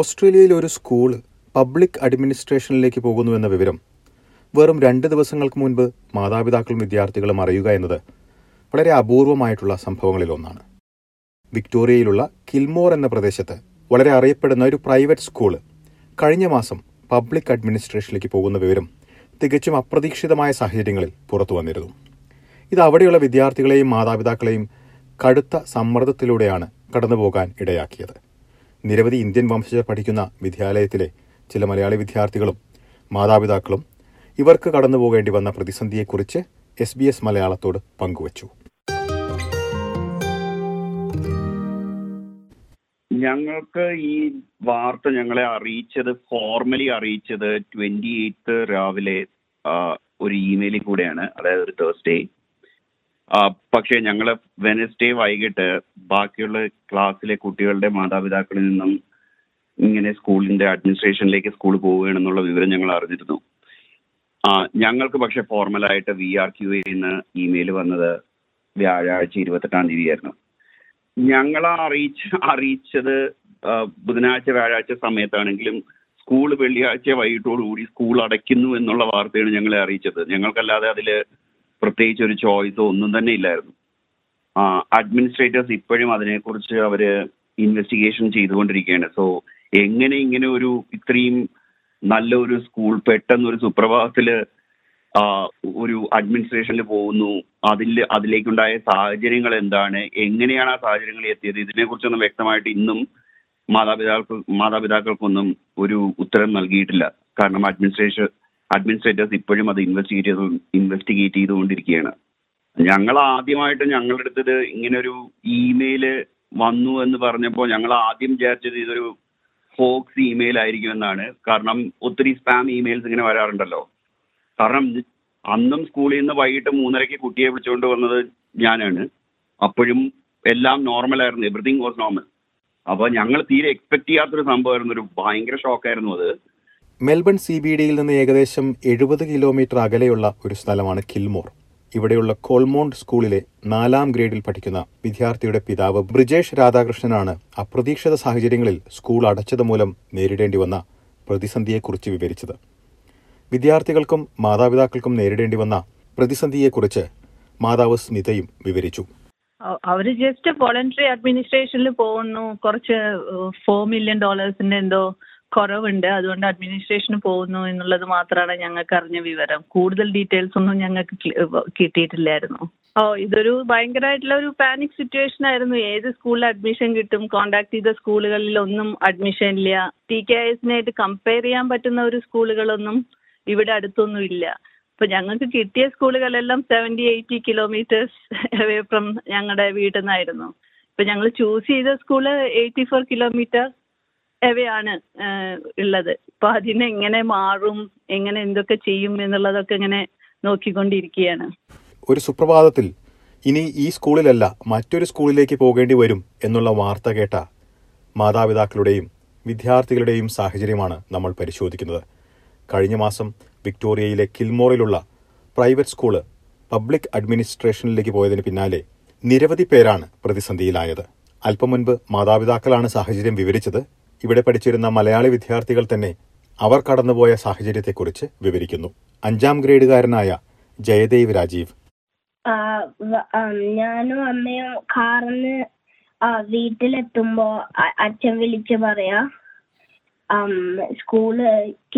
ഓസ്ട്രേലിയയിൽ ഒരു school public അഡ്മിനിസ്ട്രേഷനിലേക്ക് പോകുന്നുവെന്ന വിവരം വെറും രണ്ട് ദിവസങ്ങൾക്ക് മുൻപ് മാതാപിതാക്കളും വിദ്യാർത്ഥികളും അറിയുക എന്നത് വളരെ അപൂർവമായിട്ടുള്ള സംഭവങ്ങളിലൊന്നാണ്. വിക്ടോറിയയിലുള്ള കിൽമോർ എന്ന പ്രദേശത്ത് വളരെ അറിയപ്പെടുന്ന ഒരു പ്രൈവറ്റ് സ്കൂൾ കഴിഞ്ഞ മാസം പബ്ലിക് അഡ്മിനിസ്ട്രേഷനിലേക്ക് പോകുന്ന വിവരം തികച്ചും അപ്രതീക്ഷിതമായ സാഹചര്യങ്ങളിൽ പുറത്തു വന്നിരുന്നു. ഇത് അവിടെയുള്ള വിദ്യാർത്ഥികളെയും മാതാപിതാക്കളെയും കടുത്ത സമ്മർദ്ദത്തിലൂടെയാണ് കടന്നുപോകാൻ ഇടയാക്കിയത്. നിരവധി ഇന്ത്യൻ വംശജർ പഠിക്കുന്ന വിദ്യാലയത്തിലെ ചില മലയാളി വിദ്യാർത്ഥികളും മാതാപിതാക്കളും ഇവർക്ക് കടന്നുപോകേണ്ടി വന്ന പ്രതിസന്ധിയെക്കുറിച്ച് എസ് ബി എസ് മലയാളത്തോട് പങ്കുവച്ചു. ഞങ്ങൾക്ക് ഈ വാർത്ത ഞങ്ങളെ അറിയിച്ചത് ഫോർമലി അറിയിച്ചത് ട്വന്റി എയ്ത്ത് രാവിലെ ഒരു ഇമെയിലിൽ കൂടെയാണ്. അതായത് ഒരു തേഴ്സ്ഡേ പക്ഷേ ഞങ്ങൾ വെനസ്ഡേ വൈകിട്ട് ബാക്കിയുള്ള ക്ലാസ്സിലെ കുട്ടികളുടെ മാതാപിതാക്കളിൽ നിന്നും ഇങ്ങനെ സ്കൂളിന്റെ അഡ്മിനിസ്ട്രേഷനിലേക്ക് സ്കൂൾ പോവുകയാണെന്നുള്ള വിവരം ഞങ്ങൾ അറിഞ്ഞിരുന്നു. ആ, ഞങ്ങൾക്ക് പക്ഷെ ഫോർമലായിട്ട് വി ആർ ക്യു എന്ന് ഇമെയിൽ വന്നത് വ്യാഴാഴ്ച ഇരുപത്തെട്ടാം തീയതി ആയിരുന്നു ഞങ്ങളെ അറിയിച്ച അറിയിച്ചത് ബുധനാഴ്ച വ്യാഴാഴ്ച സമയത്താണെങ്കിലും സ്കൂൾ വെള്ളിയാഴ്ച വൈകിട്ടോടുകൂടി സ്കൂൾ അടയ്ക്കുന്നു എന്നുള്ള വാർത്തയാണ് ഞങ്ങളെ അറിയിച്ചത്. ഞങ്ങൾക്കല്ലാതെ അതിൽ പ്രത്യേകിച്ച് ഒരു ചോയ്സോ ഒന്നും തന്നെ ഇല്ലായിരുന്നു. അഡ്മിനിസ്ട്രേറ്റേഴ്സ് ഇപ്പോഴും അതിനെക്കുറിച്ച് അവർ ഇൻവെസ്റ്റിഗേഷൻ ചെയ്തുകൊണ്ടിരിക്കുകയാണ്. സോ എങ്ങനെ ഇങ്ങനെ ഒരു ഇത്രയും നല്ല ഒരു സ്കൂൾ പെട്ടെന്ന് ഒരു സുപ്രഭാതത്തിൽ ഒരു അഡ്മിനിസ്ട്രേഷനിൽ പോകുന്നു. അതിൽ അതിലേക്കുണ്ടായ സാഹചര്യങ്ങൾ എന്താണ്? എങ്ങനെയാണ് ആ സാഹചര്യങ്ങൾ എത്തിയത്? ഇതിനെക്കുറിച്ചൊന്നും വ്യക്തമായിട്ട് ഇന്നും മാതാപിതാക്കൾ മാതാപിതാക്കൾക്കൊന്നും ഒരു ഉത്തരം നൽകിയിട്ടില്ല. കാരണം അഡ്മിനിസ്ട്രേഷൻ അഡ്മിനിസ്ട്രേറ്റേഴ്സ് ഇപ്പോഴും അത് ഇൻവെസ്റ്റിഗേറ്റ് ചെയ്ത് ഇൻവെസ്റ്റിഗേറ്റ് ചെയ്തുകൊണ്ടിരിക്കുകയാണ്. ഞങ്ങൾ ആദ്യമായിട്ട് ഞങ്ങളുടെ അടുത്തത് ഇങ്ങനെ ഒരു ഇമെയിൽ വന്നു എന്ന് പറഞ്ഞപ്പോൾ ഞങ്ങൾ ആദ്യം വിചാരിച്ചത് ഇതൊരു ഫോക്സ് ഇമെയിൽ ആയിരിക്കും എന്നാണ്. കാരണം ഒത്തിരി സ്പാം ഇമെയിൽസ് ഇങ്ങനെ വരാറുണ്ടല്ലോ. കാരണം അന്നും സ്കൂളിൽ നിന്ന് വൈകിട്ട് മൂന്നരയ്ക്ക് കുട്ടിയെ വിളിച്ചുകൊണ്ട് വന്നത് ഞാനാണ്. അപ്പോഴും എല്ലാം നോർമൽ ആയിരുന്നു. എവറിഥിങ് വാസ് നോർമൽ അപ്പോൾ ഞങ്ങൾ തീരെ എക്സ്പെക്ട് ചെയ്യാത്തൊരു സംഭവമായിരുന്നു. ഒരു ഭയങ്കര ഷോക്കായിരുന്നു അത്. മെൽബൺ സി ബി ഡിയിൽ നിന്ന് ഏകദേശം എഴുപത് കിലോമീറ്റർ അകലെയുള്ള ഒരു സ്ഥലമാണ് കിൽമോർ. ഇവിടെയുള്ള കോൾമോണ്ട് സ്കൂളിലെ നാലാം ഗ്രേഡിൽ പഠിക്കുന്ന വിദ്യാർത്ഥിയുടെ പിതാവ് ബ്രിജേഷ് രാധാകൃഷ്ണനാണ് അപ്രതീക്ഷിത സാഹചര്യങ്ങളിൽ സ്കൂൾ അടച്ചത് മൂലം നേരിടേണ്ടി വന്ന പ്രതിസന്ധിയെക്കുറിച്ച് വിവരിച്ചത്. വിദ്യാർത്ഥികൾക്കും മാതാപിതാക്കൾക്കും നേരിടേണ്ടി വന്ന പ്രതിസന്ധിയെക്കുറിച്ച് മാതാവ് സ്മിതയും വിവരിച്ചു. അവ- അവർ ജസ്റ്റ് വോളണ്ടറി അഡ്മിനിസ്ട്രേഷനിൽ പോകുന്നു. കുറച്ച് ഫോർ മില്യൺ ഡോളേഴ്സിന്റെ എന്തോ കുറവുണ്ട്. അതുകൊണ്ട് അഡ്മിനിസ്ട്രേഷന് പോകുന്നു എന്നുള്ളത് മാത്രമാണ് ഞങ്ങൾക്ക് അറിഞ്ഞ വിവരം. കൂടുതൽ ഡീറ്റെയിൽസ് ഒന്നും ഞങ്ങൾക്ക് കിട്ടിയിട്ടില്ലായിരുന്നു. ഓ ഇതൊരു ഭയങ്കരമായിട്ടുള്ള ഒരു പാനിക് സിറ്റുവേഷൻ ആയിരുന്നു. ഏത് സ്കൂളിൽ അഡ്മിഷൻ കിട്ടും? കോണ്ടാക്ട് ചെയ്ത സ്കൂളുകളിൽ ഒന്നും അഡ്മിഷൻ ഇല്ല. ടി കെ എസിനായിട്ട് കമ്പയർ ചെയ്യാൻ പറ്റുന്ന ഒരു സ്കൂളുകളൊന്നും ഇവിടെ അടുത്തൊന്നും ഇല്ല. ഇപ്പൊ ഞങ്ങൾക്ക് കിട്ടിയ സ്കൂളുകളെല്ലാം seventy eighty kilometres away from ഞങ്ങളുടെ വീട്ടിൽ നിന്നായിരുന്നു ഇപ്പൊ ഞങ്ങൾ ചൂസ് ചെയ്ത സ്കൂൾ എയ്റ്റി ഫോർ കിലോമീറ്റർ ഏഹ്, ഉള്ളത്. ഇപ്പൊ അതിനെങ്ങനെ മാറും എങ്ങനെ എന്തൊക്കെ ചെയ്യും എന്നുള്ളതൊക്കെ ഇങ്ങനെ നോക്കിക്കൊണ്ടിരിക്കുകയാണ്. ഒരു സുപ്രഭാതത്തിൽ ഇനി ഈ സ്കൂളിലല്ല മറ്റൊരു സ്കൂളിലേക്ക് പോകേണ്ടി വരും എന്നുള്ള വാർത്ത കേട്ട മാതാപിതാക്കളുടെയും വിദ്യാർത്ഥികളുടെയും സാഹചര്യമാണ് നമ്മൾ പരിശോധിക്കുന്നത്. കഴിഞ്ഞ മാസം വിക്ടോറിയയിലെ കിൽമോറിലുള്ള പ്രൈവറ്റ് സ്കൂൾ പബ്ലിക് അഡ്മിനിസ്ട്രേഷനിലേക്ക് പോയതിന് പിന്നാലെ നിരവധി പേരാണ് പ്രതിസന്ധിയിലായത്. അല്പം മുൻപ് മാതാപിതാക്കളാണ് സാഹചര്യം വിവരിച്ചത്. ഇവിടെ പഠിച്ചിരുന്ന മലയാളി വിദ്യാർത്ഥികൾ തന്നെ അവർ കടന്നുപോയ സാഹചര്യത്തെക്കുറിച്ച് വിവരിക്കുന്നു. അഞ്ചാം ഗ്രേഡുകാരനായ ജയദേവ് രാജീവ്. ഞാനും അമ്മയും കാറിന് വീട്ടിലെത്തുമ്പോ അച്ഛൻ വിളിച്ച് പറയാ സ്കൂൾ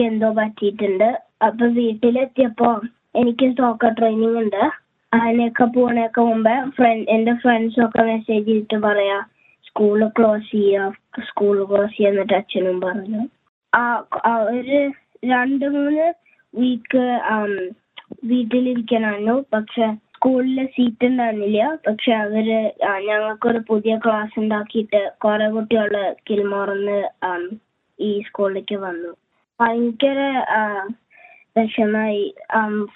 എന്തോ പറ്റിയിട്ടുണ്ട്. അപ്പൊ വീട്ടിലെത്തിയപ്പോ എനിക്ക് സോക്കർ ട്രെയിനിങ് ഉണ്ട്. അതിനൊക്കെ പോണേക്ക് മുമ്പേ ഫ്രണ്ട് എന്റെ ഫ്രണ്ട്സൊക്കെ മെസ്സേജ് ചെയ്തിട്ട് പറയാ സ്കൂൾ ക്ലോസ് ചെയ്യാം സ്കൂൾ ക്ലോസ് ചെയ്യാന്നിട്ട് അച്ഛനും പറഞ്ഞു. ഒരു രണ്ട് മൂന്ന് വീക്ക് വീട്ടിലിരിക്കാനായിരുന്നു. പക്ഷെ സ്കൂളിൽ സീറ്റ് ഉണ്ടായിരുന്നില്ല. പക്ഷെ അവർ ഞങ്ങൾക്കൊരു പുതിയ ക്ലാസ് ഉണ്ടാക്കിയിട്ട് കുറെ കുട്ടികൾ കിൽമോർന്ന് ഈ സ്കൂളിലേക്ക് വന്നു. ഭയങ്കര വിഷമായി.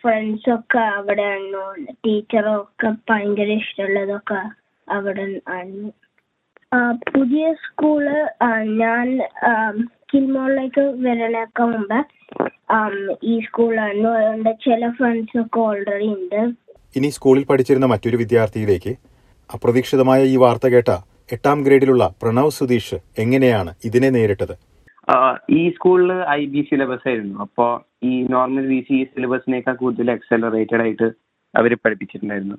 ഫ്രണ്ട്സൊക്കെ അവിടെ ആയിരുന്നു ടീച്ചറൊക്കെ ഭയങ്കര ഇഷ്ടമുള്ളതൊക്കെ അവിടെ ആയിരുന്നു. പുതിയ സ്കൂൾ ഞാൻ കിൽമോളിലേക്ക് വരണേക്കാൾ മുമ്പ് ഈ സ്കൂളായിരുന്നു അതുകൊണ്ട് ചില ഫ്രണ്ട്സ് ഒക്കെ ഓൾറെഡി ഉണ്ട്. ഇനി സ്കൂളിൽ പഠിച്ചിരുന്ന മറ്റൊരു വിദ്യാർത്ഥിയിലേക്ക് അപ്രതീക്ഷിതമായ ഈ വാർത്ത കേട്ട എട്ടാം ഗ്രേഡിലുള്ള പ്രണവ് സുധീഷ് എങ്ങനെയാണ് ഇതിനെ നേരിട്ടത്? ഈ സ്കൂളിൽ ഐ ബി സിലബസ് ആയിരുന്നു. അപ്പോൾ ഈ നോർമൽ ബി സി സിലബസിനേക്കാൾ കൂടുതൽ എക്സലറേറ്റഡ് ആയിട്ട് അവർ പഠിപ്പിച്ചിട്ടുണ്ടായിരുന്നു.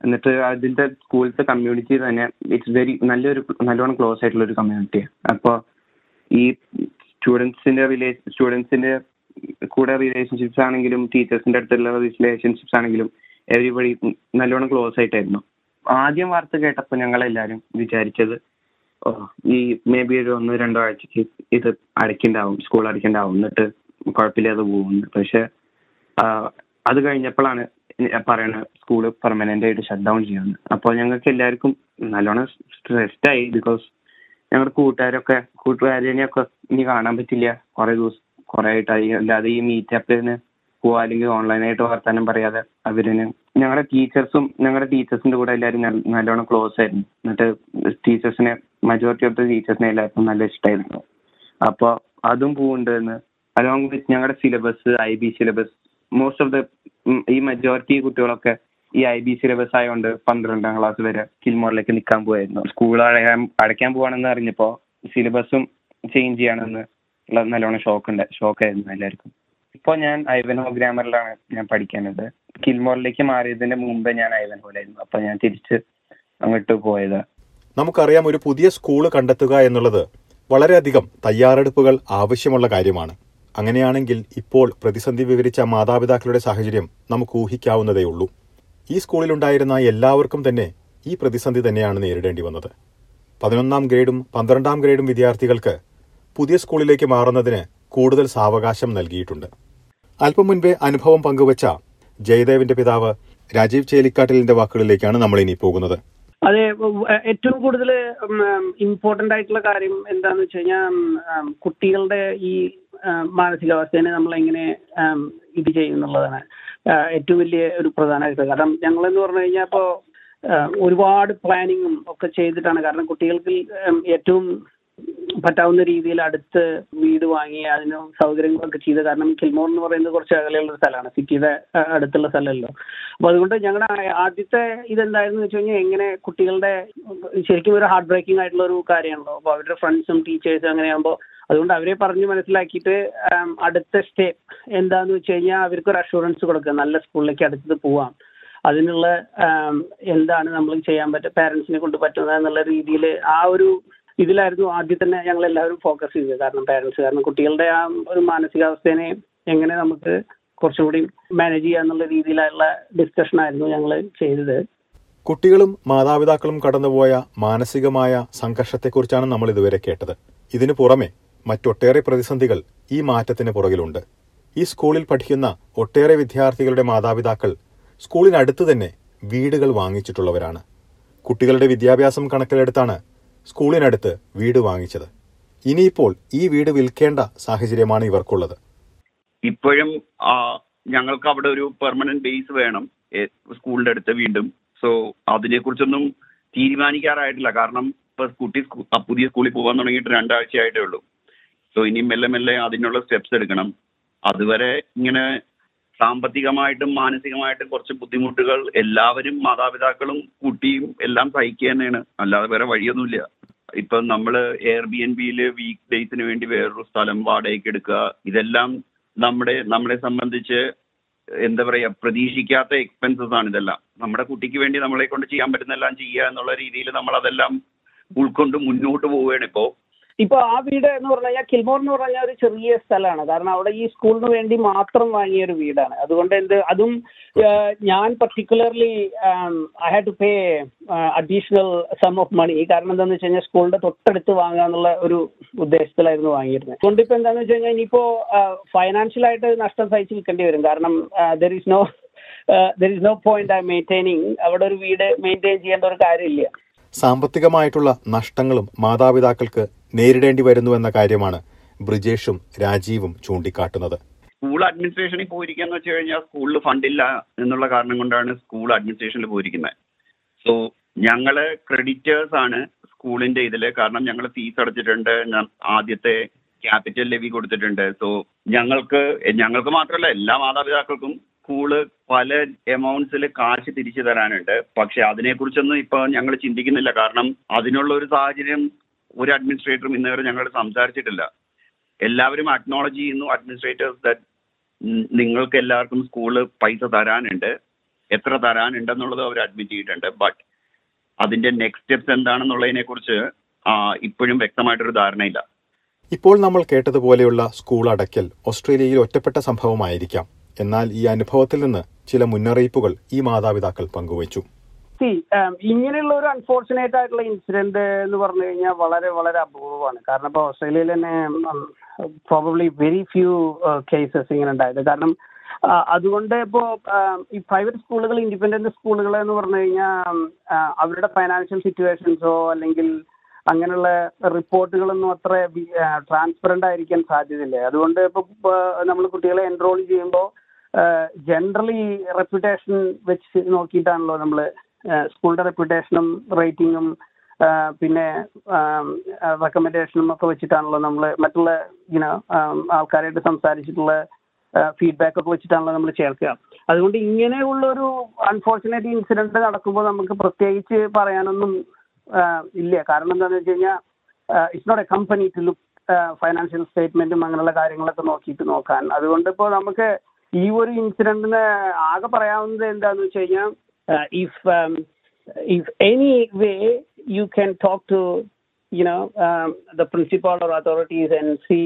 എന്നിട്ട് അതിന്റെ സ്കൂളിലത്തെ കമ്മ്യൂണിറ്റി തന്നെ ഇറ്റ്സ് വെരി നല്ലൊരു നല്ലോണം ക്ലോസ് ആയിട്ടുള്ള ഒരു കമ്മ്യൂണിറ്റിയാണ് അപ്പോൾ ഈ സ്റ്റുഡൻസിന്റെ റിലേ സ്റ്റുഡൻസിന്റെ കൂടെ റിലേഷൻഷിപ്സ് ആണെങ്കിലും ടീച്ചേഴ്സിന്റെ അടുത്തുള്ള റിലേഷൻഷിപ്സ് ആണെങ്കിലും എവരിബഡി നല്ലോണം ക്ലോസ് ആയിട്ടായിരുന്നു. ആദ്യം വാർത്ത കേട്ടപ്പോൾ ഞങ്ങളെല്ലാവരും വിചാരിച്ചത് ഓ ഈ മേ ബി ഒരു ഒന്നോ രണ്ടോ ആഴ്ചക്ക് ഇത് അടയ്ക്കണ്ടാവും സ്കൂൾ അടയ്ക്കണ്ടാവും എന്നിട്ട് കുഴപ്പമില്ലാതെ പോകുന്നു പക്ഷെ അത് കഴിഞ്ഞപ്പോഴാണ് പറയണത് സ്കൂൾ പെർമനന്റ് ആയിട്ട് ഷട്ട് ഡൗൺ ചെയ്യുന്നു. അപ്പോൾ ഞങ്ങൾക്ക് എല്ലാവർക്കും നല്ലോണം സ്ട്രെസ്ഡായി ബിക്കോസ് ഞങ്ങളുടെ കൂട്ടുകാരൊക്കെ കൂട്ടുകാരനെയൊക്കെ ഇനി കാണാൻ പറ്റില്ല. കുറേ ദിവസം കുറേ ആയിട്ടായി. അല്ലാതെ ഈ മീറ്റപ്പിന് പോവാ അല്ലെങ്കിൽ ഓൺലൈനായിട്ട് വർത്താനം പറയാതെ അവരിന്. ഞങ്ങളുടെ ടീച്ചേഴ്സും ഞങ്ങളുടെ ടീച്ചേഴ്സിന്റെ കൂടെ എല്ലാവരും നല്ലോണം ക്ലോസ് ആയിരുന്നു. എന്നിട്ട് ടീച്ചേഴ്സിനെ മെജോറിറ്റി ഓഫ് ദ ടീച്ചേഴ്സിനെ എല്ലാവർക്കും നല്ല ഇഷ്ടമായിരുന്നു അപ്പോൾ അതും പോകുന്നുണ്ടെന്ന് അലോങ് വിത്ത് ഞങ്ങളുടെ syllabus I B syllabus most of the ഈ മെജോറിറ്റി കുട്ടികളൊക്കെ ഈ ഐ ബി സിലബസ് ആയതുകൊണ്ട് പന്ത്രണ്ടാം ക്ലാസ് വരെ കിൽമോറിലേക്ക് നിൽക്കാൻ പോയായിരുന്നു. സ്കൂൾ അടയാൻ അടയ്ക്കാൻ പോവാണെന്ന് അറിഞ്ഞപ്പോൾ സിലബസും ചേഞ്ച് ചെയ്യണമെന്ന് ഉള്ള നല്ലോണം ഷോക്ക് ഉണ്ട് ഷോക്കായിരുന്നു എല്ലാവർക്കും ഇപ്പോൾ ഞാൻ ഐവൻഹോ ഗ്രാമറിലാണ് ഞാൻ പഠിക്കുന്നത്. കിൽമോറിലേക്ക് മാറിയതിന് മുമ്പേ ഞാൻ ഐവൻഹോയിലായിരുന്നു അപ്പോൾ ഞാൻ തിരിച്ച് അങ്ങോട്ട് പോയത്. നമുക്കറിയാം ഒരു പുതിയ സ്കൂൾ കണ്ടെത്തുക എന്നുള്ളത് വളരെയധികം തയ്യാറെടുപ്പുകൾ ആവശ്യമുള്ള കാര്യമാണ്. അങ്ങനെയാണെങ്കിൽ ഇപ്പോൾ പ്രതിസന്ധി വിവരിച്ച മാതാപിതാക്കളുടെ സാഹചര്യം നമുക്ക് ഊഹിക്കാവുന്നതേയുള്ളൂ. ഈ സ്കൂളിലുണ്ടായിരുന്ന എല്ലാവർക്കും തന്നെ ഈ പ്രതിസന്ധി തന്നെയാണ് നേരിടേണ്ടി വന്നത്. പതിനൊന്നാം ഗ്രേഡും പന്ത്രണ്ടാം ഗ്രേഡും വിദ്യാർത്ഥികൾക്ക് പുതിയ സ്കൂളിലേക്ക് മാറുന്നതിന് കൂടുതൽ സാവകാശം നൽകിയിട്ടുണ്ട്. അല്പം മുൻപേ അനുഭവം പങ്കുവച്ച ജയദേവിന്റെ പിതാവ് രാജീവ് ചേലിക്കാട്ടിലിന്റെ വാക്കുകളിലേക്കാണ് നമ്മൾ ഇനി പോകുന്നത്. അതെ ഏറ്റവും കൂടുതൽ ഇമ്പോർട്ടന്റ് ആയിട്ടുള്ള കാര്യം എന്താന്ന് വെച്ച് കഴിഞ്ഞാൽ കുട്ടികളുടെ ഈ മാനസികാവസ്ഥയെ നമ്മൾ എങ്ങനെ ഇത് ചെയ്യുന്നുള്ളതാണ് ഏറ്റവും വലിയ ഒരു പ്രധാനമായിട്ട് കാരണം ഞങ്ങളെന്ന് പറഞ്ഞു കഴിഞ്ഞാൽ ഇപ്പോൾ ഒരുപാട് പ്ലാനിങ്ങും ഒക്കെ ചെയ്തിട്ടാണ്. കാരണം കുട്ടികൾക്ക് ഏറ്റവും പറ്റാവുന്ന രീതിയിൽ അടുത്ത് വീട് വാങ്ങി അതിന് സൗകര്യങ്ങളൊക്കെ ചെയ്ത് കാരണം കിൽമോർ എന്ന് പറയുന്നത് കുറച്ച് അകലെയുള്ള സ്ഥലമാണ്. സിറ്റിയുടെ അടുത്തുള്ള സ്ഥലമല്ലോ. അപ്പോൾ അതുകൊണ്ട് ഞങ്ങളുടെ ആദ്യത്തെ ഇതെന്തായിരുന്നു വെച്ച് കഴിഞ്ഞാൽ എങ്ങനെ കുട്ടികളുടെ ശരിക്കും ഒരു ഹാർട്ട് ബ്രേക്കിംഗ് ആയിട്ടുള്ള ഒരു കാര്യമാണല്ലോ. അപ്പോൾ അവരുടെ ഫ്രണ്ട്സും ടീച്ചേഴ്സും അങ്ങനെയാകുമ്പോൾ അതുകൊണ്ട് അവരെ പറഞ്ഞ് മനസ്സിലാക്കിയിട്ട് അടുത്ത സ്റ്റേ എന്താന്ന് വെച്ച് കഴിഞ്ഞാൽ അവർക്കൊരു അഷുറൻസ് കൊടുക്കുക. നല്ല സ്കൂളിലേക്ക് അടുത്തത് പോവാം. അതിനുള്ള എന്താണ് നമ്മൾ ചെയ്യാൻ പറ്റുക പാരൻസിനെ കൊണ്ട് പറ്റുന്നത് എന്നുള്ള രീതിയിൽ ആ ഒരു ഇതിലായിരുന്നു ആദ്യം തന്നെ ഞങ്ങൾ എല്ലാവരും ഫോക്കസ് ചെയ്തത്. കാരണം പാരൻസ് കാരണം കുട്ടികളുടെ ആ ഒരു മാനസികാവസ്ഥേനെ എങ്ങനെ നമുക്ക് കുറച്ചും കൂടി മാനേജ് ചെയ്യാന്നുള്ള രീതിയിലുള്ള ഡിസ്കഷൻ ആയിരുന്നു ഞങ്ങൾ ചെയ്തത്. കുട്ടികളും മാതാപിതാക്കളും കടന്നുപോയ മാനസികമായ സംഘർഷത്തെക്കുറിച്ചാണ് നമ്മൾ ഇതുവരെ കേട്ടത്. ഇതിനു പുറമെ മറ്റൊട്ടേറെ പ്രതിസന്ധികൾ ഈ മാറ്റത്തിന് പുറകിലുണ്ട്. ഈ സ്കൂളിൽ പഠിക്കുന്ന ഒട്ടേറെ വിദ്യാർത്ഥികളുടെ മാതാപിതാക്കൾ സ്കൂളിനടുത്ത് തന്നെ വീടുകൾ വാങ്ങിച്ചിട്ടുള്ളവരാണ്. കുട്ടികളുടെ വിദ്യാഭ്യാസം കണക്കിലെടുത്താണ് സ്കൂളിനടുത്ത് വീട് വാങ്ങിച്ചത്. ഇനിയിപ്പോൾ ഈ വീട് വിൽക്കേണ്ട സാഹചര്യമാണ് ഇവർക്കുള്ളത്. ഇപ്പോഴും ഞങ്ങൾക്ക് അവിടെ ഒരു പെർമനന്റ് ബേസ് വേണം സ്കൂളിന്റെ അടുത്ത് വീണ്ടും. സോ അതിനെക്കുറിച്ചൊന്നും തീരുമാനിക്കാറായിട്ടില്ല. കാരണം ഇപ്പൊ കുട്ടി പുതിയ സ്കൂളിൽ പോകാൻ തുടങ്ങിയിട്ട് രണ്ടാഴ്ചയായിട്ടേ ഉള്ളൂ. സോ ഇനി മെല്ലെ മെല്ലെ അതിനുള്ള സ്റ്റെപ്സ് എടുക്കണം. അതുവരെ ഇങ്ങനെ സാമ്പത്തികമായിട്ടും മാനസികമായിട്ടും കുറച്ച് ബുദ്ധിമുട്ടുകൾ എല്ലാവരും മാതാപിതാക്കളും കുട്ടിയും എല്ലാം സഹിക്കുക തന്നെയാണ്. അല്ലാതെ വേറെ വഴിയൊന്നുമില്ല. ഇപ്പൊ നമ്മൾ എയർ ബി എൻ ബിയിൽ വീക്ക് ഡേയ്സിന് വേണ്ടി വേറൊരു സ്ഥലം വാടകയ്ക്ക് എടുക്കുക. ഇതെല്ലാം നമ്മുടെ നമ്മളെ സംബന്ധിച്ച് എന്താ പറയാ പ്രതീക്ഷിക്കാത്ത എക്സ്പെൻസസ് ആണ് ഇതെല്ലാം. നമ്മുടെ കുട്ടിക്ക് വേണ്ടി നമ്മളെ കൊണ്ട് ചെയ്യാൻ പറ്റുന്നെല്ലാം ചെയ്യുക എന്നുള്ള രീതിയിൽ നമ്മൾ അതെല്ലാം ഉൾക്കൊണ്ട് മുന്നോട്ട് പോവുകയാണ്. ഇപ്പോ ഇപ്പൊ ആ വീട് എന്ന് പറഞ്ഞു കഴിഞ്ഞാൽ കിൽമോർ എന്ന് പറഞ്ഞാൽ ഒരു ചെറിയ സ്ഥലമാണ്. കാരണം അവിടെ ഈ സ്കൂളിന് വേണ്ടി മാത്രം വാങ്ങിയ ഒരു വീടാണ്. അതുകൊണ്ട് എന്ത് അതും ഞാൻ particularly I had to pay additional sum of money കാരണം എന്താണെന്ന് വെച്ച് കഴിഞ്ഞാൽ സ്കൂളിന്റെ തൊട്ടടുത്ത് വാങ്ങുക എന്നുള്ള ഒരു ഉദ്ദേശത്തിലായിരുന്നു വാങ്ങിയിരുന്നത് അതുകൊണ്ട് ഇപ്പൊ എന്താണെന്ന് വെച്ച് കഴിഞ്ഞാൽ ഇനിയിപ്പോ ഫൈനാൻഷ്യൽ ആയിട്ട് നഷ്ടം സഹിച്ച് നിൽക്കേണ്ടി വരും. കാരണം there is no there is no point I maintaining അവിടെ ഒരു വീട് മെയിന്റെയിൻ ചെയ്യേണ്ട ഒരു കാര്യമില്ല. സാമ്പത്തികമായിട്ടുള്ള നഷ്ടങ്ങളും മാതാപിതാക്കൾക്ക് നേരിടേണ്ടി വരുന്നുവെന്ന കാര്യമാണ് ബ്രിജേഷും രാജീവും ചൂണ്ടിക്കാട്ടുന്നത്. സ്കൂൾ അഡ്മിനിസ്ട്രേഷനിൽ പോയിരിക്കാന്ന് വെച്ച് കഴിഞ്ഞാൽ സ്കൂളിൽ ഫണ്ടില്ല എന്നുള്ള കാരണം കൊണ്ടാണ് സ്കൂൾ അഡ്മിനിസ്ട്രേഷനിൽ പോയിരിക്കുന്നത്. സോ ഞങ്ങൾ ക്രെഡിറ്റേഴ്സ് ആണ് സ്കൂളിന്റെ ഇതിൽ. കാരണം ഞങ്ങൾ ഫീസ് അടച്ചിട്ടുണ്ട് ആദ്യത്തെ ക്യാപിറ്റൽ ലെവി കൊടുത്തിട്ടുണ്ട്. സോ ഞങ്ങൾക്ക് ഞങ്ങൾക്ക് മാത്രമല്ല എല്ലാ മാതാപിതാക്കൾക്കും സ്കൂൾ പല എമൗണ്ട്സിൽ കാശ് തിരിച്ചു തരാനുണ്ട്. പക്ഷെ അതിനെക്കുറിച്ചൊന്നും ഇപ്പൊ ഞങ്ങൾ ചിന്തിക്കുന്നില്ല. കാരണം അതിനുള്ള ഒരു സാഹചര്യം ഒരു അഡ്മിനിസ്ട്രേറ്ററും ഇന്നുവരെ ഞങ്ങളോട് സംസാരിച്ചിട്ടില്ല. എല്ലാവരും അക്നോളജ് ചെയ്യുന്നു അഡ്മിനിസ്ട്രേറ്റേഴ്സ് ദാറ്റ് നിങ്ങൾക്ക് എല്ലാവർക്കും സ്കൂൾ പൈസ തരാനുണ്ട്. എത്ര തരാനുണ്ടെന്നുള്ളത് അവർ അഡ്മിറ്റ് ചെയ്തിട്ടുണ്ട്. ബട്ട് അതിന്റെ നെക്സ്റ്റ് സ്റ്റെപ്സ് എന്താണെന്നുള്ളതിനെ കുറിച്ച് ഇപ്പോഴും വ്യക്തമായിട്ടൊരു ധാരണയില്ല. ഇപ്പോൾ നമ്മൾ കേട്ടതുപോലെയുള്ള സ്കൂൾ അടയ്ക്കൽ ഓസ്ട്രേലിയയിൽ ഒറ്റപ്പെട്ട സംഭവമായിരിക്കാം. എന്നാൽ ഈ അനുഭവത്തിൽ നിന്ന് ചില മുന്നറിയിപ്പുകൾ ഈ മാതാപിതാക്കൾ പങ്കുവച്ചു. സി ഇങ്ങനെയുള്ള ഒരു അൺഫോർച്ചുനേറ്റ് ആയിട്ടുള്ള ഇൻസിഡന്റ് എന്ന് പറഞ്ഞു കഴിഞ്ഞാൽ വളരെ വളരെ അപൂർവമാണ്. കാരണം ഇപ്പോൾ ഓസ്ട്രേലിയയിൽ തന്നെ പ്രോബബ്ലി വെരി ഫ്യൂ കേസസ് ഇങ്ങനെ ഉണ്ടായത് കാരണം അതുകൊണ്ട് ഇപ്പോ ഈ പ്രൈവറ്റ് സ്കൂളുകൾ ഇൻഡിപെൻഡന്റ് സ്കൂളുകൾ എന്ന് പറഞ്ഞു കഴിഞ്ഞാൽ അവരുടെ ഫൈനാൻഷ്യൽ സിറ്റുവേഷൻസോ അല്ലെങ്കിൽ അങ്ങനെയുള്ള റിപ്പോർട്ടുകളൊന്നും അത്ര ട്രാൻസ്പെറന്റ് ആയിരിക്കാൻ സാധ്യതയില്ല. അതുകൊണ്ട് ഇപ്പോൾ നമ്മൾ കുട്ടികളെ എൻറോൾ ചെയ്യുമ്പോൾ ജനറലി റെപ്യൂട്ടേഷൻ വെച്ച് നോക്കിയിട്ടാണല്ലോ നമ്മൾ സ്കൂളിന്റെ റെപ്യൂട്ടേഷനും റേറ്റിംഗും പിന്നെ റെക്കമെൻഡേഷനും ഒക്കെ വെച്ചിട്ടാണല്ലോ നമ്മൾ മറ്റുള്ള ഇങ്ങനെ ആൾക്കാരായിട്ട് സംസാരിച്ചിട്ടുള്ള ഫീഡ്ബാക്ക് ഒക്കെ വെച്ചിട്ടാണല്ലോ നമ്മൾ ചേർക്കുക. അതുകൊണ്ട് ഇങ്ങനെയുള്ള ഒരു അൺഫോർച്ചുനേറ്റ് ഇൻസിഡന്റ് നടക്കുമ്പോൾ നമുക്ക് പ്രത്യേകിച്ച് പറയാനൊന്നും ഇല്ല. കാരണം എന്താണെന്ന് വെച്ച് കഴിഞ്ഞാൽ it's not a company to look financial സ്റ്റേറ്റ്മെന്റും അങ്ങനെയുള്ള കാര്യങ്ങളൊക്കെ നോക്കിയിട്ട് നോക്കാൻ. അതുകൊണ്ട് ഇപ്പോൾ നമുക്ക് ഈ ഒരു ഇൻസിഡന്റിന് ആകെ പറയാവുന്നത് എന്താണെന്ന് വെച്ച് കഴിഞ്ഞാൽ if if any way you can talk to you know the principal or authorities and see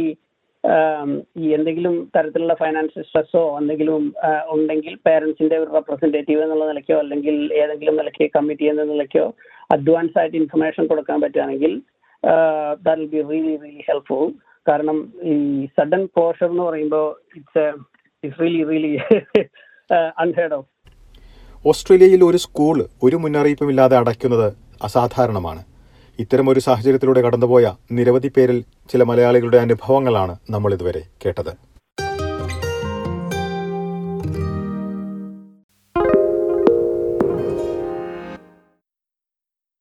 ഈ എന്തെങ്കിലും തരത്തിലുള്ള ഫൈനാൻഷ്യൽ സ്ട്രെസ്സോ എന്തെങ്കിലും ആ, ഉണ്ടെങ്കിൽ പേരൻസിന്റെ ഒരു റെപ്രസെന്റേറ്റീവ് എന്നുള്ള നിലയ്ക്കോ അല്ലെങ്കിൽ ഏതെങ്കിലും നിലയ്ക്ക് കമ്മിറ്റി എന്ന നിലയ്ക്കോ അഡ്വാൻസ് ആയിട്ട് ഇൻഫർമേഷൻ കൊടുക്കാൻ പറ്റുകയാണെങ്കിൽ that will be really really helpful കാരണം ഈ സഡൻ ക്ലോഷർ എന്ന് പറയുമ്പോൾ it's it's really really unheard of ഓസ്ട്രേലിയയിൽ ഒരു സ്കൂൾ ഒരു മുന്നറിയിപ്പുമില്ലാതെ അടയ്ക്കുന്നത് അസാധാരണമാണ്. ഇത്തരമൊരു സാഹചര്യത്തിലൂടെ കടന്നുപോയ നിരവധി പേരിൽ ചില മലയാളികളുടെ അനുഭവങ്ങളാണ് നമ്മൾ ഇതുവരെ കേട്ടത്.